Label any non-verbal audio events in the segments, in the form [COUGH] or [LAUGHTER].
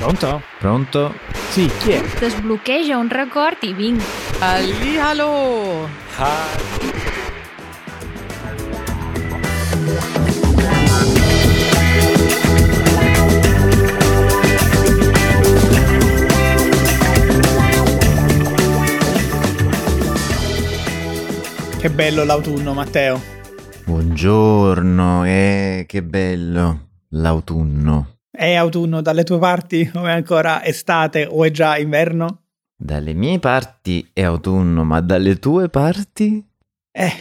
Pronto? Pronto? Sì, chi è? Desbloqueja un record i vinc. Hallihallo! Che bello l'autunno, Matteo. Buongiorno, eh, che bello l'autunno. È autunno dalle tue parti [LAUGHS] o è ancora estate o è già inverno? Dalle mie parti è autunno, ma dalle tue parti? Eh,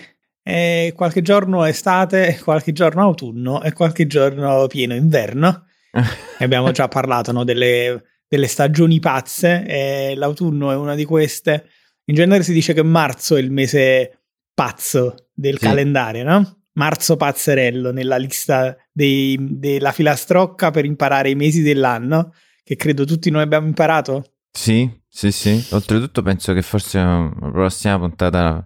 è qualche giorno estate, qualche giorno autunno e qualche giorno pieno inverno. [LAUGHS] Abbiamo già parlato no, delle, delle stagioni pazze e l'autunno è una di queste. In genere si dice che marzo è il mese pazzo del Sì. calendario, no? Marzo pazzerello nella lista dei- della filastrocca per imparare i mesi dell'anno, che credo tutti noi abbiamo imparato. Sì, sì, sì. Oltretutto penso che forse la prossima puntata...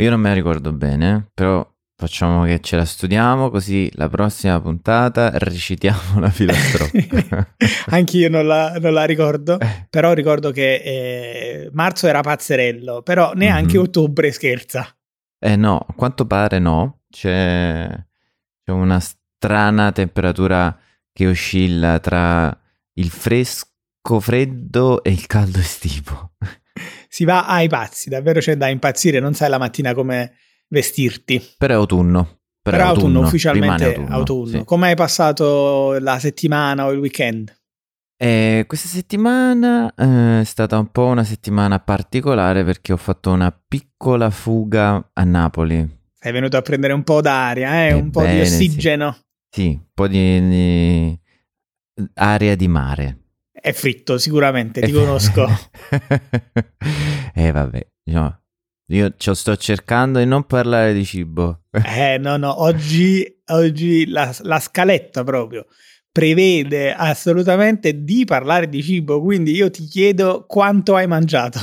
Io non me la ricordo bene, però facciamo che ce la studiamo, così la prossima puntata recitiamo la filastrocca. [LAUGHS] Anch'io non la, non la ricordo, Eh, però ricordo che eh, marzo era pazzerello, però neanche Mhm. ottobre scherza. Eh no, a quanto pare no, c'è, c'è una strana temperatura che oscilla tra il fresco freddo e il caldo estivo. [LAUGHS] Si va ai pazzi, davvero c'è da impazzire, non sai la mattina come vestirti. Però è autunno. Però, è autunno, rimane ufficialmente autunno. sì. Come hai passato la settimana o il weekend? Eh, questa settimana eh, è stata un po' una settimana particolare perché ho fatto una piccola fuga a Napoli. Sei venuto a prendere un po' d'aria, eh? un Ebbene, po' di sì. ossigeno. Sì, un po' di, di aria di mare. È fritto, sicuramente, ti conosco. [LAUGHS] eh vabbè, no. io ci sto cercando di non parlare di cibo. [LAUGHS] Eh, no, no, oggi, oggi la, la scaletta proprio prevede assolutamente di parlare di cibo, quindi io ti chiedo quanto hai mangiato.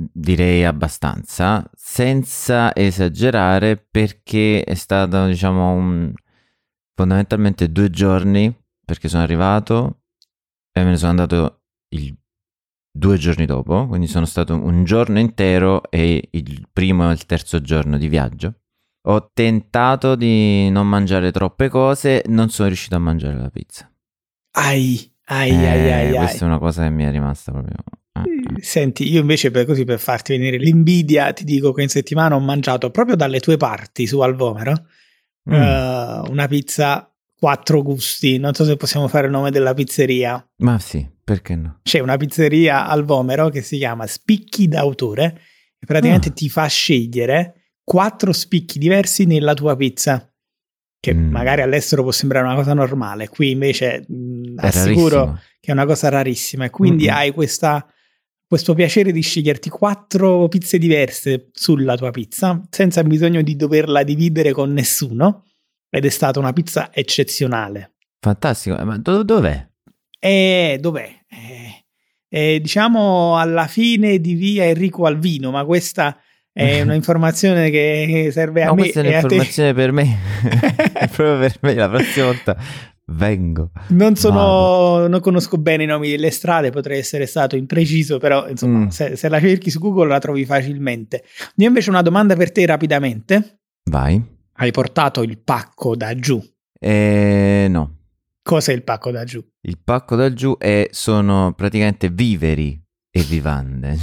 Direi abbastanza, senza esagerare, perché è stato, diciamo, un- fondamentalmente due giorni, perché sono arrivato e me ne sono andato il- due giorni dopo, quindi sono stato un giorno intero e il primo e il terzo giorno di viaggio. Ho tentato di non mangiare troppe cose, non sono riuscito a mangiare la pizza. Ai, ai, Eh, ai, ai, ai. Questa è una cosa che mi è rimasta proprio... Senti, io invece per così per farti venire l'invidia, ti dico che in settimana ho mangiato proprio dalle tue parti su Alvomero Mm. eh, una pizza quattro gusti. Non so se possiamo fare il nome della pizzeria. Ma sì, perché no? C'è una pizzeria al Vomero che si chiama Spicchi d'autore e praticamente Ah. ti fa scegliere quattro spicchi diversi nella tua pizza. Che Mm. magari all'estero può sembrare una cosa normale, qui invece mh, È assicuro rarissimo. che è una cosa rarissima e quindi Mm-mm. hai questa, questo piacere di sceglierti quattro pizze diverse sulla tua pizza senza bisogno di doverla dividere con nessuno ed è stata una pizza eccezionale. Fantastico, Eh, ma do- dov'è? E dov'è? Eh, eh, diciamo alla fine di via Enrico Alvino, ma questa è [LAUGHS] un'informazione che serve a No, me questa è un'informazione per me. [LAUGHS] [LAUGHS] è proprio per me. La prossima volta vengo. Non sono, non conosco bene i nomi delle strade, potrei essere stato impreciso, però insomma, Mm. se, se la cerchi su Google la trovi facilmente. Io invece ho una domanda per te rapidamente. Vai. Hai portato il pacco da giù. Eh, no. Cos'è il pacco da giù? Il pacco da giù è, sono praticamente viveri e vivande.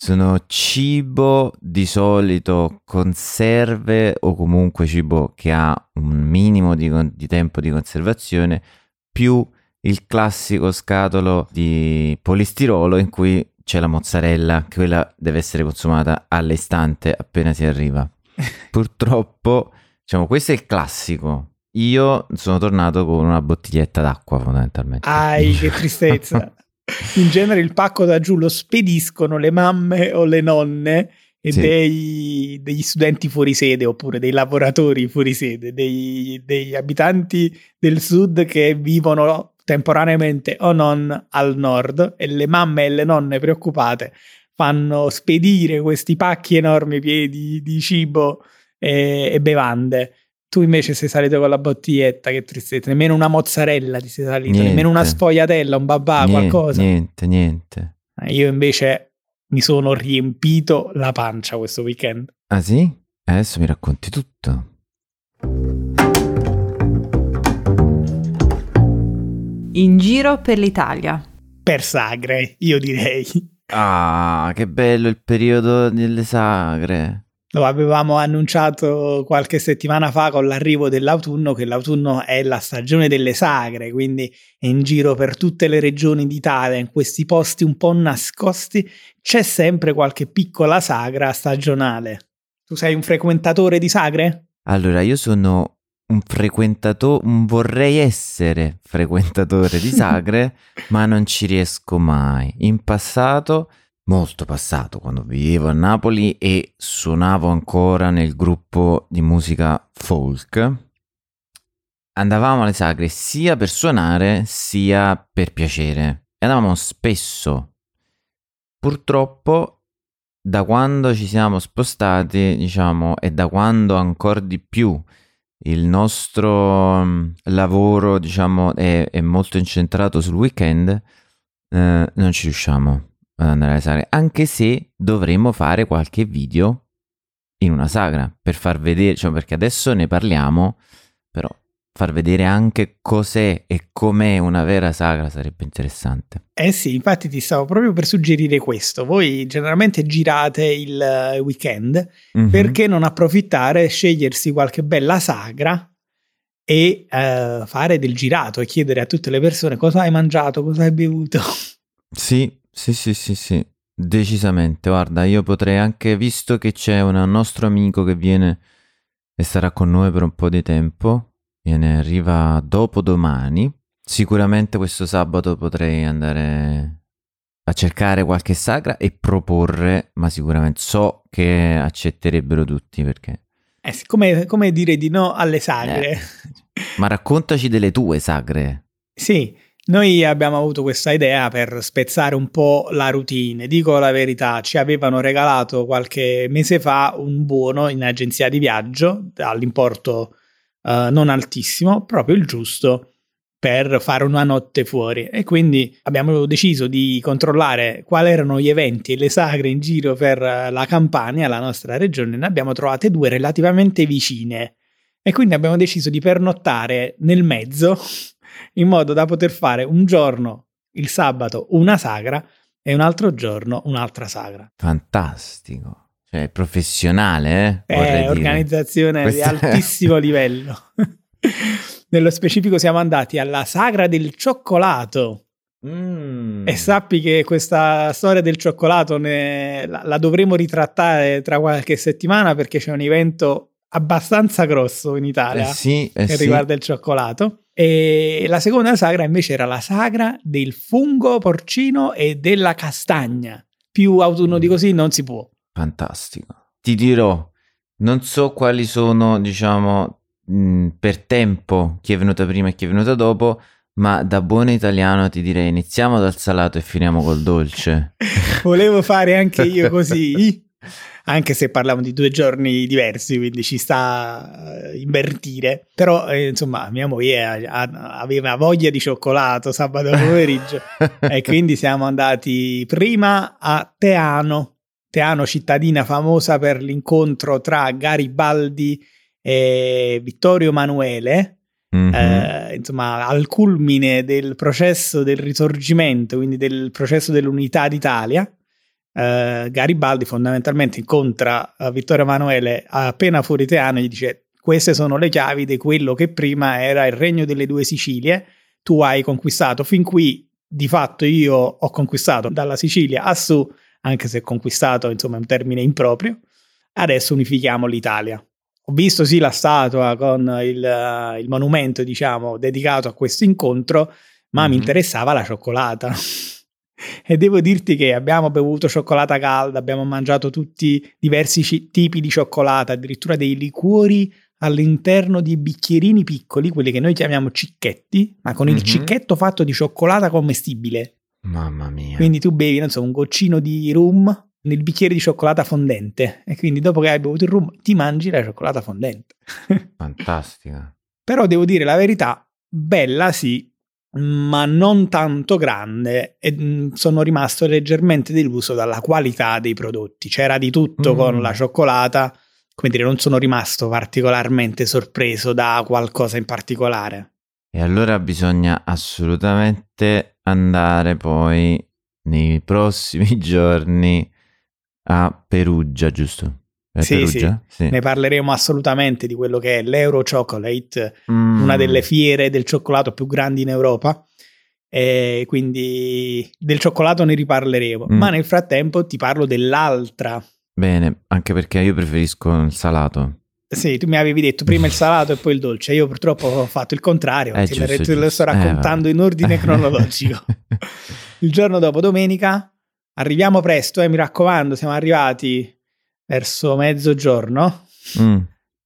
Sono cibo di solito conserve o comunque cibo che ha un minimo di, con- di tempo di conservazione più il classico scatolo di polistirolo in cui c'è la mozzarella, che quella deve essere consumata all'istante appena si arriva. [LAUGHS] Purtroppo, diciamo, questo è il classico. Io sono tornato con una bottiglietta d'acqua fondamentalmente. Ai, che tristezza. [LAUGHS] In genere il pacco da giù lo spediscono le mamme o le nonne e Sì. dei- degli studenti fuori sede oppure dei lavoratori fuori sede, dei- degli abitanti del sud che vivono temporaneamente o non al nord e le mamme e le nonne preoccupate fanno spedire questi pacchi enormi pieni di cibo e, e bevande Tu invece sei salito con la bottiglietta, che tristezza. Nemmeno una mozzarella ti sei salito, Niente. nemmeno una sfogliatella, un babà, niente, qualcosa. Niente, niente. Eh, Io invece mi sono riempito la pancia questo weekend. Ah sì? Adesso mi racconti tutto. In giro per l'Italia. Per sagre, io direi. Ah, che bello il periodo delle sagre. Lo avevamo annunciato qualche settimana fa con l'arrivo dell'autunno, che l'autunno è la stagione delle sagre, quindi in giro per tutte le regioni d'Italia, in questi posti un po' nascosti, c'è sempre qualche piccola sagra stagionale. Tu sei un frequentatore di sagre? Allora, io sono un frequentatore, vorrei essere frequentatore di [LAUGHS] sagre, ma non ci riesco mai. In passato, molto passato, quando vivevo a Napoli e suonavo ancora nel gruppo di musica folk, andavamo alle sagre sia per suonare sia per piacere. E andavamo spesso. Purtroppo, da quando ci siamo spostati, diciamo, e da quando ancora di più il nostro mm, lavoro, diciamo, è, è molto incentrato sul weekend, eh, non ci riusciamo ad andare alle sagre, anche se dovremmo fare qualche video in una sagra per far vedere, cioè perché adesso ne parliamo, però far vedere anche cos'è e com'è una vera sagra sarebbe interessante. Eh sì, infatti ti stavo proprio per suggerire questo. Voi generalmente girate il eh, weekend, Mhm. perché non approfittare, scegliersi qualche bella sagra e eh, fare del girato e chiedere a tutte le persone cosa hai mangiato, cosa hai bevuto. Sì, sì, sì, sì, sì, decisamente. Guarda, io potrei anche, visto che c'è un nostro amico che viene e sarà con noi per un po' di tempo, viene, arriva dopo domani, sicuramente questo sabato potrei andare a cercare qualche sagra e proporre, ma sicuramente so che accetterebbero tutti perché... Eh come, come dire di no alle sagre. Ma raccontaci delle tue sagre. Sì, noi abbiamo avuto questa idea per spezzare un po' la routine. Dico la verità, ci avevano regalato qualche mese fa un buono in agenzia di viaggio all'importo eh, non altissimo, proprio il giusto per fare una notte fuori. E quindi abbiamo deciso di controllare quali erano gli eventi e le sagre in giro per eh, la Campania, la nostra regione, ne abbiamo trovate due relativamente vicine. E quindi abbiamo deciso di pernottare nel mezzo in modo da poter fare un giorno, il sabato, una sagra e un altro giorno un'altra sagra. Fantastico. Cioè, professionale, eh? È organizzazione Questa- di altissimo [LAUGHS] livello. [LAUGHS] Nello specifico siamo andati alla sagra del cioccolato Mm. e sappi che questa storia del cioccolato ne- la, la dovremo ritrattare tra qualche settimana perché c'è un evento abbastanza grosso in Italia Eh sì, eh che sì. riguarda il cioccolato. E la seconda sagra invece era la sagra del fungo porcino e della castagna. Più autunno di così non si può. Fantastico. Ti dirò, non so quali sono, diciamo, mh, per tempo chi è venuta prima e chi è venuta dopo, ma da buon italiano ti direi iniziamo dal salato e finiamo col dolce. [LAUGHS] Volevo fare anche io così, [LAUGHS] anche se parliamo di due giorni diversi, quindi ci sta a invertire. Però, eh, insomma, mia moglie ha- ha- aveva voglia di cioccolato sabato [LAUGHS] pomeriggio e quindi siamo andati prima a Teano. Teano, cittadina famosa per l'incontro tra Garibaldi e Vittorio Emanuele, Mhm. eh, insomma, al culmine del processo del risorgimento, quindi del processo dell'unità d'Italia. Eh, Garibaldi fondamentalmente incontra eh, Vittorio Emanuele appena fuori Teano e gli dice queste sono le chiavi di quello che prima era il regno delle due Sicilie, tu hai conquistato fin qui, di fatto io ho conquistato dalla Sicilia a su, anche se conquistato insomma è un termine improprio, adesso unifichiamo l'Italia. Ho visto sì la statua con il, eh, il monumento, diciamo, dedicato a questo incontro, ma mi Mhm. interessava la cioccolata. E devo dirti che abbiamo bevuto cioccolata calda, abbiamo mangiato tutti diversi ci- tipi di cioccolata, addirittura dei liquori all'interno di bicchierini piccoli, quelli che noi chiamiamo cicchetti, ma con il Mhm. cicchetto fatto di cioccolata commestibile. Mamma mia. Quindi tu bevi, non so, un goccino di rum nel bicchiere di cioccolata fondente e quindi dopo che hai bevuto il rum ti mangi la cioccolata fondente. [LAUGHS] Fantastica. Però devo dire la verità, bella sì, ma non tanto grande e mm, sono rimasto leggermente deluso dalla qualità dei prodotti. C'era di tutto Mm. con la cioccolata, come dire, non sono rimasto particolarmente sorpreso da qualcosa in particolare. E allora bisogna assolutamente andare poi nei prossimi [LAUGHS] giorni a Perugia, giusto? È Sì, Perugia? Sì. Ne parleremo assolutamente di quello che è l'Euro Chocolate, Mm. una delle fiere del cioccolato più grandi in Europa. E quindi del cioccolato ne riparleremo. Mm. Ma nel frattempo ti parlo dell'altra. Bene, anche perché io preferisco il salato. Sì, tu mi avevi detto prima il salato e poi il dolce. Io purtroppo ho fatto il contrario. Eh, te, giusto, te lo sto. Eh, raccontando vabbè. in ordine [LAUGHS] cronologico. il giorno dopo, domenica, arriviamo presto, eh, mi raccomando, siamo arrivati verso mezzogiorno. Mm.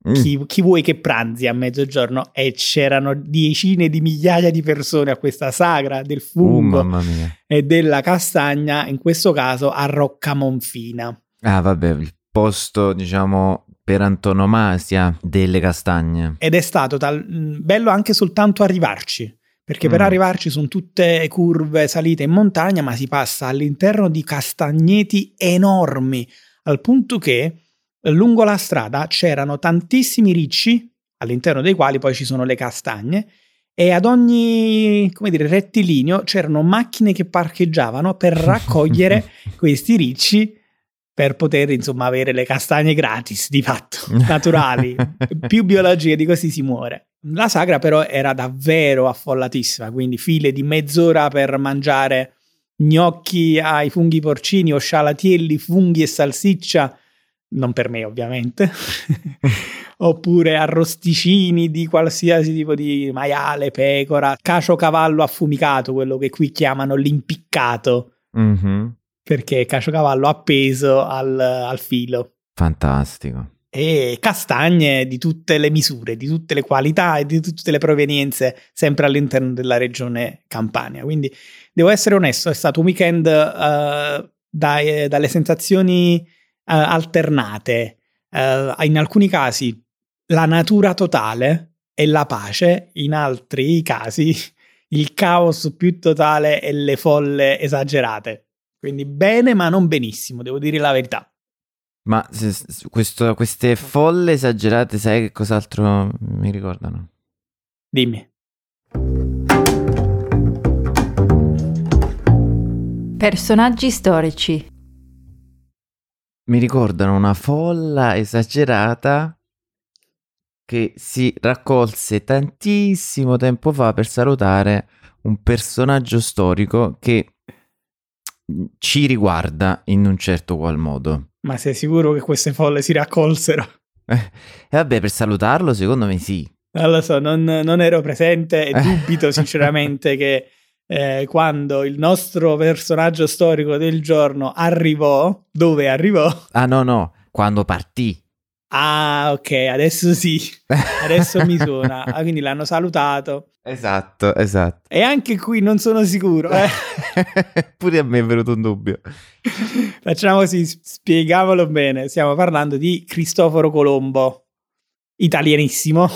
Mm. Chi, chi vuoi che pranzi a mezzogiorno? E c'erano decine di migliaia di persone a questa sagra del Uh, fungo mia. e della castagna, in questo caso a Roccamonfina. Ah, vabbè, il posto, diciamo, per antonomasia delle castagne. Ed è stato tal- bello anche soltanto arrivarci, perché per Mm. arrivarci sono tutte curve salite in montagna, ma si passa all'interno di castagneti enormi, al punto che eh, lungo la strada c'erano tantissimi ricci, all'interno dei quali poi ci sono le castagne, e ad ogni, come dire, rettilineo c'erano macchine che parcheggiavano per [LAUGHS] raccogliere questi ricci per poter insomma avere le castagne gratis di fatto, [LAUGHS] naturali, più biologiche di così si muore. La sagra però era davvero affollatissima, quindi file di mezz'ora per mangiare gnocchi ai funghi porcini o scialatielli, funghi e salsiccia, non per me ovviamente, [LAUGHS] oppure arrosticini di qualsiasi tipo di maiale, pecora, cacio cavallo affumicato, quello che qui chiamano l'impiccato Mhm. perché è caciocavallo appeso al, al filo Fantastico. e castagne di tutte le misure, di tutte le qualità e di tutte le provenienze, sempre all'interno della regione Campania. Quindi devo essere onesto, è stato un weekend eh, dai- dalle sensazioni eh, alternate. Eh, in alcuni casi la natura totale e la pace, in altri casi [LAUGHS] il caos più totale e le folle esagerate. Quindi bene, ma non benissimo, devo dire la verità. Ma se- se- questo- queste folle esagerate, sai che cos'altro mi ricordano? Dimmi. Personaggi storici. Mi ricordano una folla esagerata che si raccolse tantissimo tempo fa per salutare un personaggio storico che ci riguarda in un certo qual modo. Ma sei sicuro che queste folle si raccolsero? E vabbè, per salutarlo, secondo me sì. Non lo so, non, non ero presente e dubito sinceramente [LAUGHS] che eh, quando il nostro personaggio storico del giorno arrivò, dove arrivò? Ah, no, no, quando partì. Ah, ok, adesso sì, [LAUGHS] adesso mi suona. Ah, quindi l'hanno salutato. Esatto, esatto. E anche qui non sono sicuro. eh. [LAUGHS] Pure a me è venuto un dubbio. [LAUGHS] Facciamo così, spieghiamolo bene. Stiamo parlando di Cristoforo Colombo, italianissimo,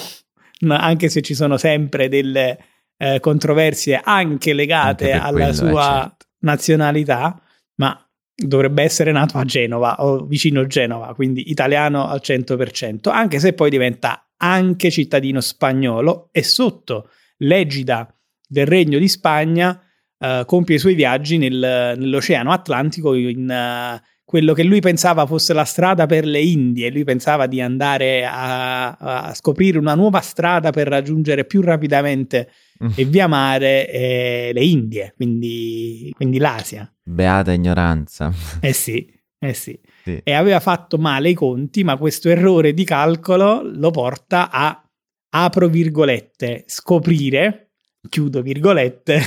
anche se ci sono sempre delle eh, controversie anche legate Anche alla quello, eh, sua certo. nazionalità, ma dovrebbe essere nato a Genova o vicino a Genova, quindi italiano al 100%, anche se poi diventa anche cittadino spagnolo e sotto l'egida del Regno di Spagna eh, compie i suoi viaggi nel- nell'Oceano Atlantico in eh, quello che lui pensava fosse la strada per le Indie. Lui pensava di andare a, a scoprire una nuova strada per raggiungere più rapidamente e via mare eh, le Indie, quindi, quindi l'Asia. Beata ignoranza. Eh sì, eh sì. Sì. E aveva fatto male i conti, ma questo errore di calcolo lo porta a, apro virgolette, scoprire, chiudo virgolette,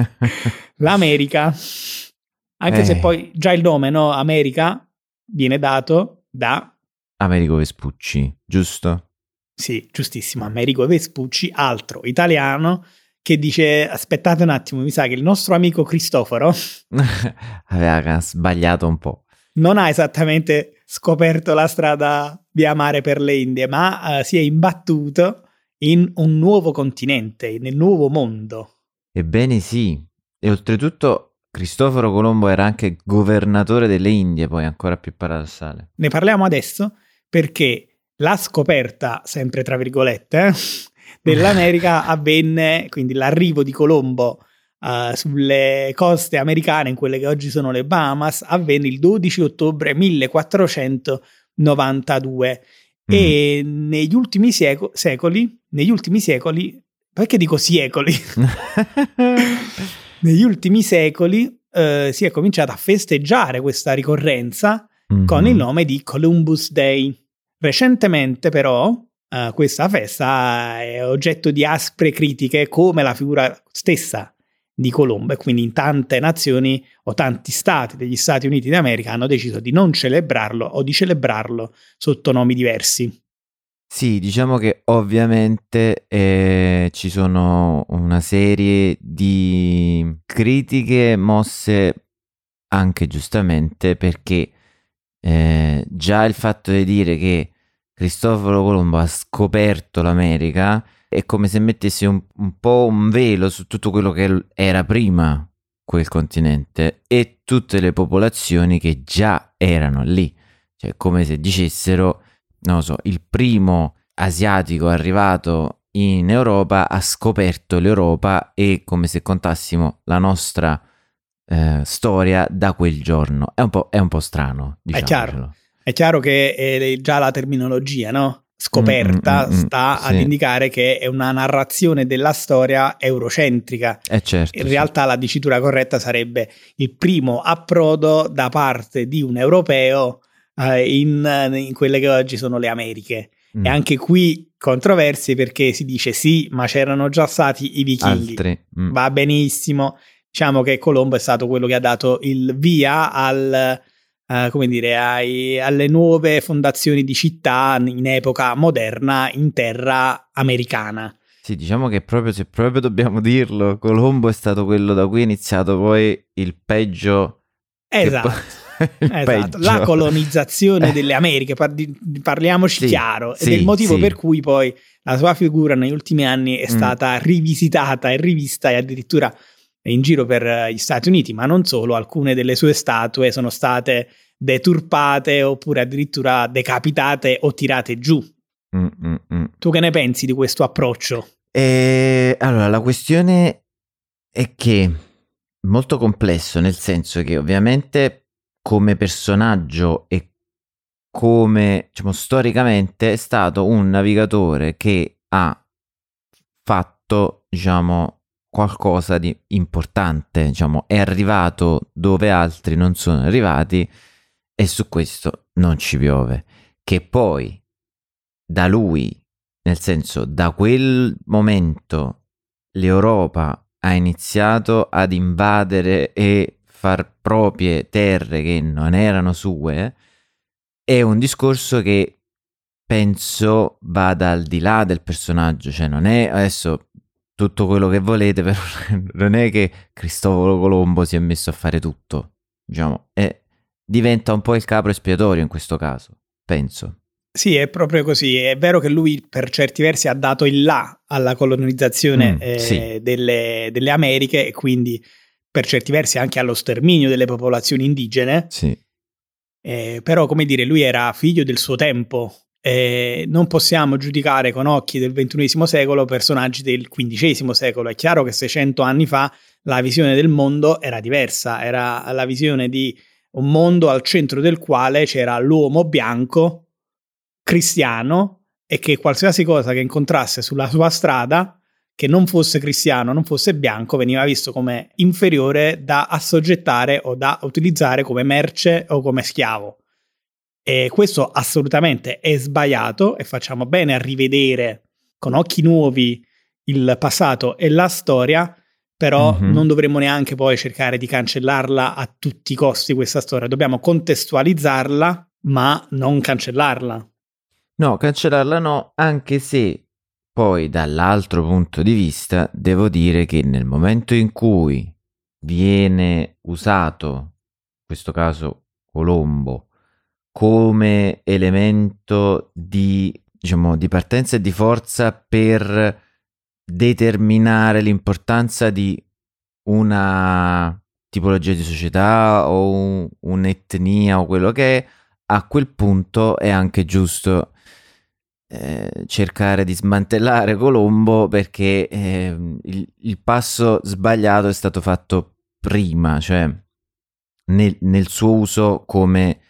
[LAUGHS] l'America. Anche Eh. se poi già il nome, no? America, viene dato da, Americo Vespucci, giusto? sì, giustissimo, Americo Vespucci, altro italiano, che dice, aspettate un attimo, mi sa che il nostro amico Cristoforo [LAUGHS] Aveva sbagliato un po'. non ha esattamente scoperto la strada via mare per le Indie, ma uh, si è imbattuto in un nuovo continente, nel nuovo mondo. Ebbene sì, e oltretutto Cristoforo Colombo era anche governatore delle Indie, poi ancora più paradossale. Ne parliamo adesso perché la scoperta, sempre tra virgolette, eh, [LAUGHS] dell'America [LAUGHS] avvenne, quindi l'arrivo di Colombo uh, sulle coste americane, in quelle che oggi sono le Bahamas, avvenne il 12 ottobre 1492. Mm. E negli ultimi seco- secoli, negli ultimi secoli, perché dico secoli? [LAUGHS] negli ultimi secoli uh, si è cominciato a festeggiare questa ricorrenza mm-hmm. con il nome di Columbus Day. Recentemente però uh, questa festa è oggetto di aspre critiche come la figura stessa di Colombo e quindi in tante nazioni o tanti stati degli Stati Uniti d'America hanno deciso di non celebrarlo o di celebrarlo sotto nomi diversi. Sì, diciamo che ovviamente eh, ci sono una serie di critiche mosse anche giustamente perché eh, già il fatto di dire che Cristoforo Colombo ha scoperto l'America è come se mettessi un, un po' un velo su tutto quello che era prima quel continente e tutte le popolazioni che già erano lì. Cioè, come se dicessero, non lo so, il primo asiatico arrivato in Europa ha scoperto l'Europa e come se contassimo la nostra eh, storia da quel giorno. È un po', è un po strano. È chiaro. È chiaro che è già la terminologia, no? scoperta mm, mm, mm, sta sì. ad indicare che è una narrazione della storia eurocentrica. Eh certo, in realtà la dicitura corretta sarebbe il primo approdo da parte di un europeo eh, in, in, quelle che oggi sono le Americhe. Mm. E anche qui controversi perché si dice sì, ma c'erano già stati i vichinghi. Mm. Va benissimo. Diciamo che Colombo è stato quello che ha dato il via al Uh, come dire, ai, alle nuove fondazioni di città in epoca moderna in terra americana. Sì, diciamo che proprio se proprio dobbiamo dirlo, Colombo è stato quello da cui è iniziato poi il peggio. Esatto. [LAUGHS] Esatto. La colonizzazione delle Americhe, par- parliamoci sì, chiaro, sì, ed è il motivo sì. per cui poi la sua figura negli ultimi anni è mm. stata mm. rivisitata e rivista e addirittura in giro per gli Stati Uniti, ma non solo, alcune delle sue statue sono state deturpate oppure addirittura decapitate o tirate giù. Mm, mm, mm. Tu che ne pensi di questo approccio? Eh, allora, la questione è che molto complesso, nel senso che ovviamente come personaggio e come, diciamo, storicamente è stato un navigatore che ha fatto, diciamo, qualcosa di importante, diciamo, è arrivato dove altri non sono arrivati e su questo non ci piove. Che poi da lui, nel senso da quel momento, l'Europa ha iniziato ad invadere e far proprie terre che non erano sue, è un discorso che penso vada al di là del personaggio, cioè non è adesso tutto quello che volete, [LAUGHS] però non è che Cristoforo Colombo si è messo a fare tutto, diciamo, è diventa un po' il capro espiatorio in questo caso, penso. Sì, è proprio così. È vero che lui per certi versi ha dato il là alla colonizzazione mm, eh, sì. delle, delle, Americhe e quindi per certi versi anche allo sterminio delle popolazioni indigene. Sì. Eh, però, come dire, lui era figlio del suo tempo. Eh, non possiamo giudicare con occhi del XXI secolo personaggi del XV secolo. È chiaro che 600 anni fa la visione del mondo era diversa, era la visione di un mondo al centro del quale c'era l'uomo bianco, cristiano, e che qualsiasi cosa che incontrasse sulla sua strada, che non fosse cristiano, non fosse bianco, veniva visto come inferiore da assoggettare o da utilizzare come merce o come schiavo. E questo assolutamente è sbagliato e facciamo bene a rivedere con occhi nuovi il passato e la storia però mm-hmm. non dovremmo neanche poi cercare di cancellarla a tutti i costi questa storia, dobbiamo contestualizzarla ma non cancellarla. No, cancellarla no, anche se poi dall'altro punto di vista devo dire che nel momento in cui viene usato, in questo caso Colombo come elemento di, diciamo, di partenza e di forza per determinare l'importanza di una tipologia di società o un, un'etnia o quello che è, a quel punto è anche giusto eh, cercare di smantellare Colombo perché eh, il, il, passo sbagliato è stato fatto prima, cioè nel, nel suo uso come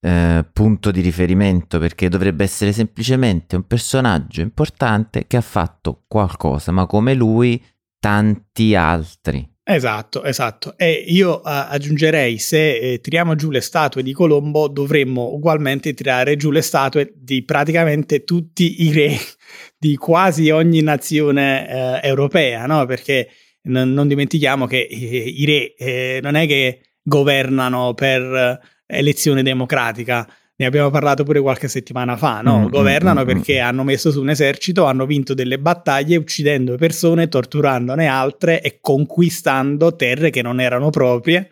eh, punto di riferimento perché dovrebbe essere semplicemente un personaggio importante che ha fatto qualcosa, ma come lui tanti altri. Esatto, esatto. E io uh, aggiungerei, se eh, tiriamo giù le statue di Colombo, dovremmo ugualmente tirare giù le statue di praticamente tutti i re [LAUGHS] di quasi ogni nazione eh, europea, no? Perché n- non dimentichiamo che eh, i re eh, non è che governano per elezione democratica. Ne abbiamo parlato pure qualche settimana fa, no? Mm, mm Governano mm, perché mm. hanno messo su un esercito, hanno vinto delle battaglie uccidendo persone, torturandone altre e conquistando terre che non erano proprie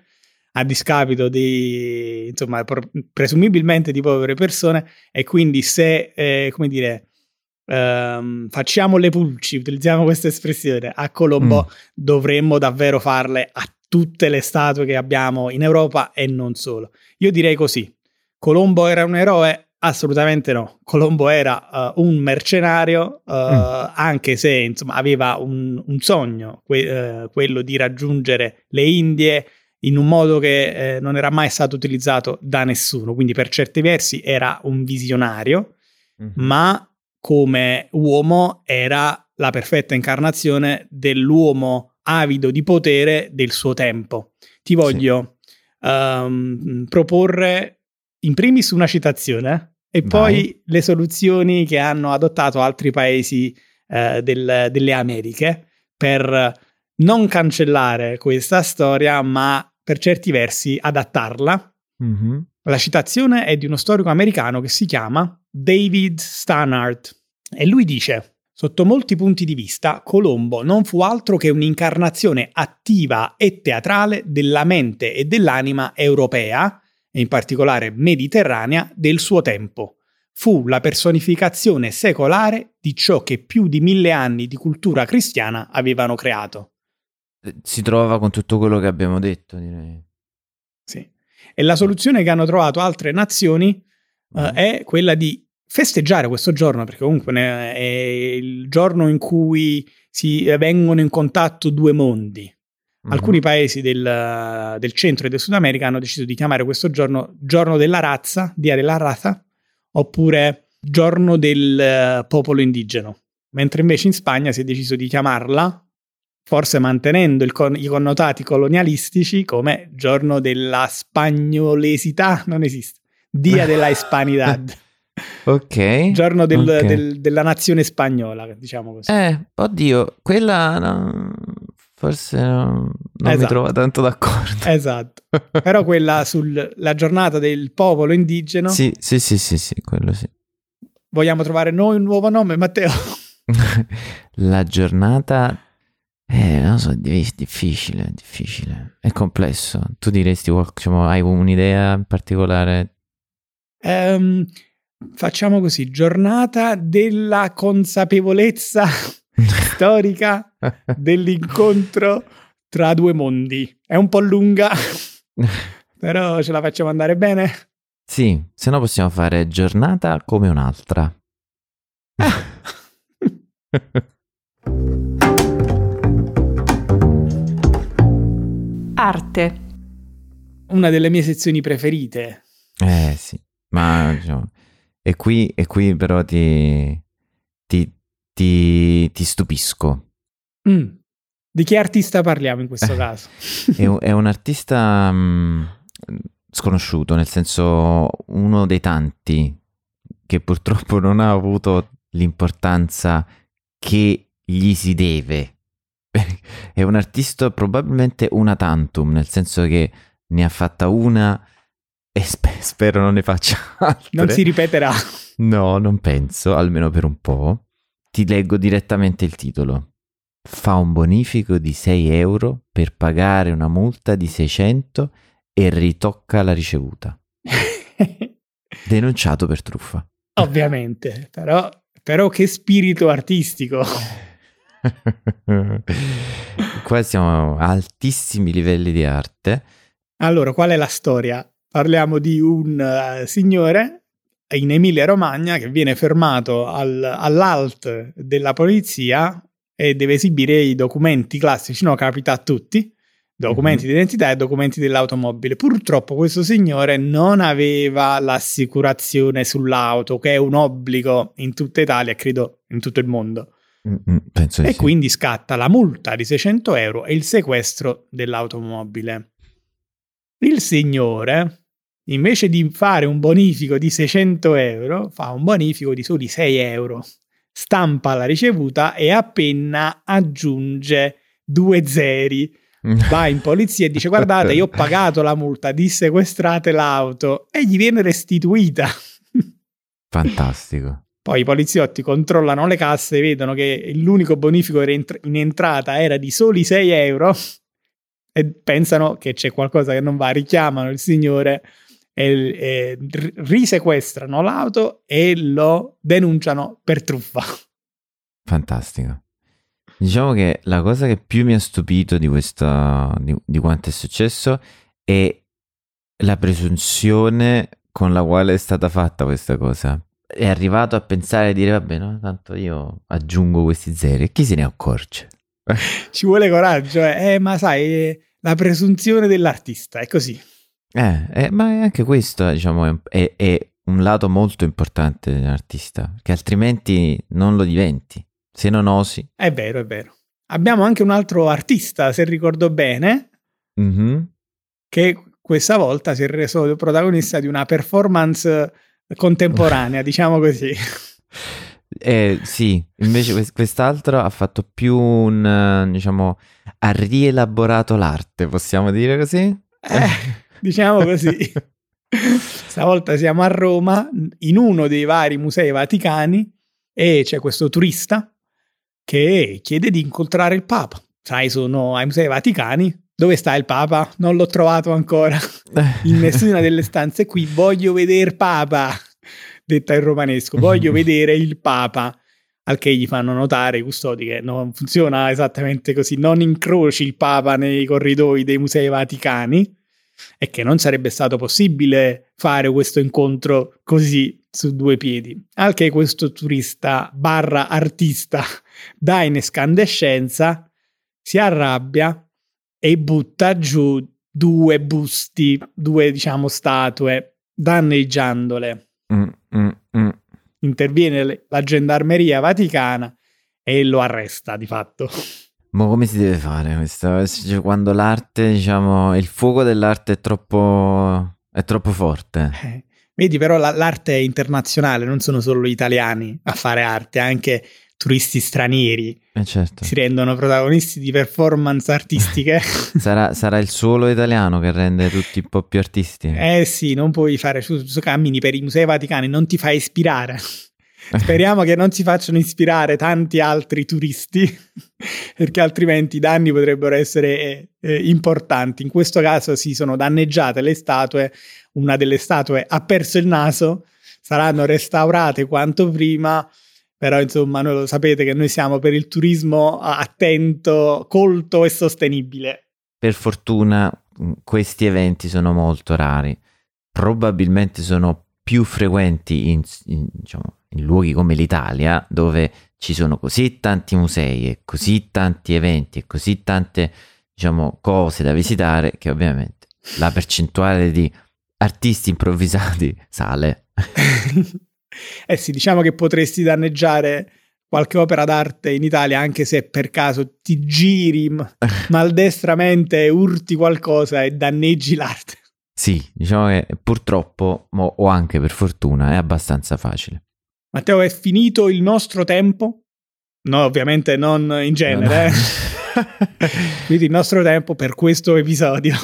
a discapito di, insomma, presumibilmente di povere persone e quindi se, eh, come dire, ehm, facciamo le pulci, utilizziamo questa espressione, a Colombo mm. dovremmo davvero farle a tutte le statue che abbiamo in Europa e non solo. Io direi così, Colombo era un eroe? Assolutamente no. Colombo era uh, un mercenario, uh, mm. anche se insomma, aveva un, un sogno, que- uh, quello di raggiungere le Indie in un modo che eh, non era mai stato utilizzato da nessuno. Quindi, per certi versi, era un visionario, mm-hmm. ma come uomo era la perfetta incarnazione dell'uomo avido di potere del suo tempo. Ti voglio sì. um, proporre in primis una citazione e Vai. poi le soluzioni che hanno adottato altri paesi uh, del, delle Americhe per non cancellare questa storia, ma per certi versi adattarla. Mm-hmm. La citazione è di uno storico americano che si chiama David Stannard e lui dice Sotto molti punti di vista, Colombo non fu altro che un'incarnazione attiva e teatrale della mente e dell'anima europea, e in particolare mediterranea, del suo tempo. Fu la personificazione secolare di ciò che più di mille anni di cultura cristiana avevano creato. Si trova con tutto quello che abbiamo detto, direi. Sì. E la soluzione che hanno trovato altre nazioni uh, è quella di festeggiare questo giorno, perché comunque è il giorno in cui si vengono in contatto due mondi. Mm-hmm. Alcuni paesi del, del, centro e del Sud America hanno deciso di chiamare questo giorno giorno della razza, dia della razza, oppure giorno del popolo indigeno, mentre invece in Spagna si è deciso di chiamarla, forse mantenendo con, i connotati colonialistici, come giorno della spagnolesità, non esiste, dia della hispanidad. [LAUGHS] Ok. Giorno del, okay. Del, della nazione spagnola, diciamo così. Eh, oddio, quella no, forse no, non esatto. mi trova tanto d'accordo. Esatto. Però quella sulla giornata del popolo indigeno. Sì, sì, sì, sì, sì, quello sì. Vogliamo trovare noi un nuovo nome, Matteo? [LAUGHS] La giornata eh, non so, è difficile, difficile. È complesso. Tu diresti, diciamo, hai un'idea in particolare? Um, facciamo così, giornata della consapevolezza storica dell'incontro tra due mondi. È un po' lunga, però ce la facciamo andare bene? Sì, se no possiamo fare giornata come un'altra. Arte. Una delle mie sezioni preferite. Eh sì, ma diciamo, e qui, e qui però ti, ti, ti, ti stupisco. Mm. Di che artista parliamo in questo caso? [LAUGHS] è, un, è, un artista mh, mm, sconosciuto, nel senso uno dei tanti che purtroppo non ha avuto l'importanza che gli si deve. [LAUGHS] è un artista probabilmente una tantum, nel senso che ne ha fatta una e sp- spero non ne faccia altre. Non si ripeterà. No, non penso, almeno per un po'. Ti leggo direttamente il titolo. Fa un bonifico di 6 euro per pagare una multa di 600 e ritocca la ricevuta. [LAUGHS] Denunciato per truffa. Ovviamente, però, però che spirito artistico. [LAUGHS] Qua siamo a altissimi livelli di arte. Allora, qual è la storia? Parliamo di un uh, signore in Emilia Romagna che viene fermato al, all'alt della polizia e deve esibire i documenti classici, no? Capita a tutti, documenti mm-hmm. di identità e documenti dell'automobile. Purtroppo questo signore non aveva l'assicurazione sull'auto, che è un obbligo in tutta Italia, credo in tutto il mondo. Mm-hmm, e sì. quindi scatta la multa di 600 euro e il sequestro dell'automobile. Il signore, invece di fare un bonifico di 600 euro, fa un bonifico di soli 6 euro. Stampa la ricevuta e a penna aggiunge due zeri. [LAUGHS] Va in polizia e dice: Guardate, io ho pagato la multa, dissequestrate l'auto e gli viene restituita. [LAUGHS] Fantastico. Poi i poliziotti controllano le casse e vedono che l'unico bonifico in entrata era di soli 6 euro e pensano che c'è qualcosa che non va, richiamano il signore e, e risequestrano l'auto e lo denunciano per truffa. Fantastico. Diciamo che la cosa che più mi ha stupito di, questa, di, di quanto è successo è la presunzione con la quale è stata fatta questa cosa è arrivato a pensare di dire vabbè no, tanto io aggiungo questi zeri e chi se ne accorge? [LAUGHS] Ci vuole coraggio, eh, eh ma sai, la presunzione dell'artista è così. Eh, eh, ma anche questo diciamo è, è, un lato molto importante dell'artista, che altrimenti non lo diventi, se non osi. È vero, è vero. Abbiamo anche un altro artista, se ricordo bene, mm-hmm. che questa volta si è reso protagonista di una performance contemporanea, [LAUGHS] diciamo così. Eh, sì, invece quest'altro ha fatto più un, diciamo, ha rielaborato l'arte, possiamo dire così? Eh, diciamo così. [LAUGHS] Stavolta siamo a Roma, in uno dei vari musei vaticani, e c'è questo turista che chiede di incontrare il Papa. Sai, sono ai musei vaticani. Dove sta il Papa? Non l'ho trovato ancora [LAUGHS] in nessuna delle stanze qui. Voglio vedere Papa, detta in romanesco. Voglio [LAUGHS] vedere il Papa. Al che gli fanno notare i custodi che non funziona esattamente così. Non incroci il Papa nei corridoi dei musei vaticani e che non sarebbe stato possibile fare questo incontro così su due piedi. Al che questo turista barra artista [LAUGHS] dà in escandescenza, si arrabbia e butta giù due busti, due diciamo statue, danneggiandole. Mm, mm, mm. Interviene la gendarmeria vaticana e lo arresta di fatto. [LAUGHS] Ma come si deve fare questo? Cioè, quando l'arte, diciamo, il fuoco dell'arte è troppo, è troppo forte. Eh, vedi, però la, l'arte è internazionale, non sono solo gli italiani a fare arte, anche turisti stranieri eh certo. si rendono protagonisti di performance artistiche. [LAUGHS] sarà, sarà, il solo italiano che rende tutti un po' più artisti. Eh sì, non puoi fare su, su cammini per i musei vaticani, non ti fai ispirare. [LAUGHS] Speriamo che non si facciano ispirare tanti altri turisti, [LAUGHS] perché altrimenti i danni potrebbero essere eh, importanti. In questo caso si sono danneggiate le statue, una delle statue ha perso il naso, saranno restaurate quanto prima però insomma noi lo sapete che noi siamo per il turismo attento, colto e sostenibile. Per fortuna mm, questi eventi sono molto rari, probabilmente sono più frequenti in, in, diciamo, in luoghi come l'Italia dove ci sono così tanti musei e così tanti eventi e così tante diciamo, cose da visitare che ovviamente la percentuale di artisti improvvisati [LAUGHS] sale. Eh sì, diciamo che potresti danneggiare qualche opera d'arte in Italia anche se per caso ti giri [LAUGHS] maldestramente, urti qualcosa e danneggi l'arte. Sì, diciamo che purtroppo, o anche per fortuna, è abbastanza facile. Matteo, è finito il nostro tempo? No, ovviamente non in genere. No, no. Eh. [LAUGHS] Quindi il nostro tempo per questo episodio.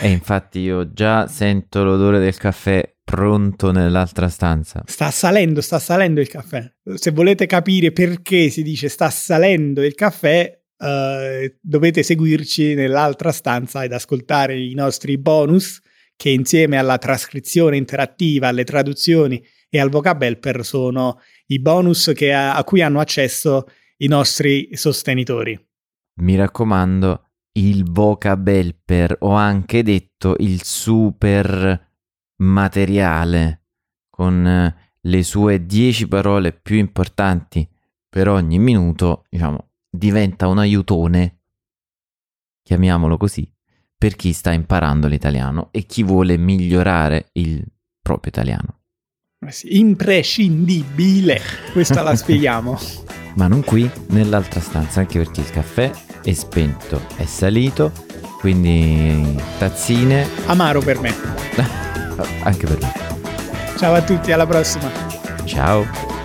E infatti io già sento l'odore del caffè pronto nell'altra stanza. Sta salendo, sta salendo il caffè. Se volete capire perché si dice sta salendo il caffè, uh, dovete seguirci nell'altra stanza ed ascoltare i nostri bonus che insieme alla trascrizione interattiva, alle traduzioni e al vocabelper sono i bonus a, a cui hanno accesso i nostri sostenitori. Mi raccomando, il vocabelper o anche detto il super materiale con le sue 10 parole più importanti per ogni minuto, diciamo, diventa un aiutone, chiamiamolo così, per chi sta imparando l'italiano e chi vuole migliorare il proprio italiano. Eh imprescindibile, questa la [LAUGHS] spieghiamo. Ma non qui, nell'altra stanza, anche perché il caffè è spento, è salito, quindi tazzine. Amaro per me. [LAUGHS] anche per me. Ciao a tutti, alla prossima. Ciao.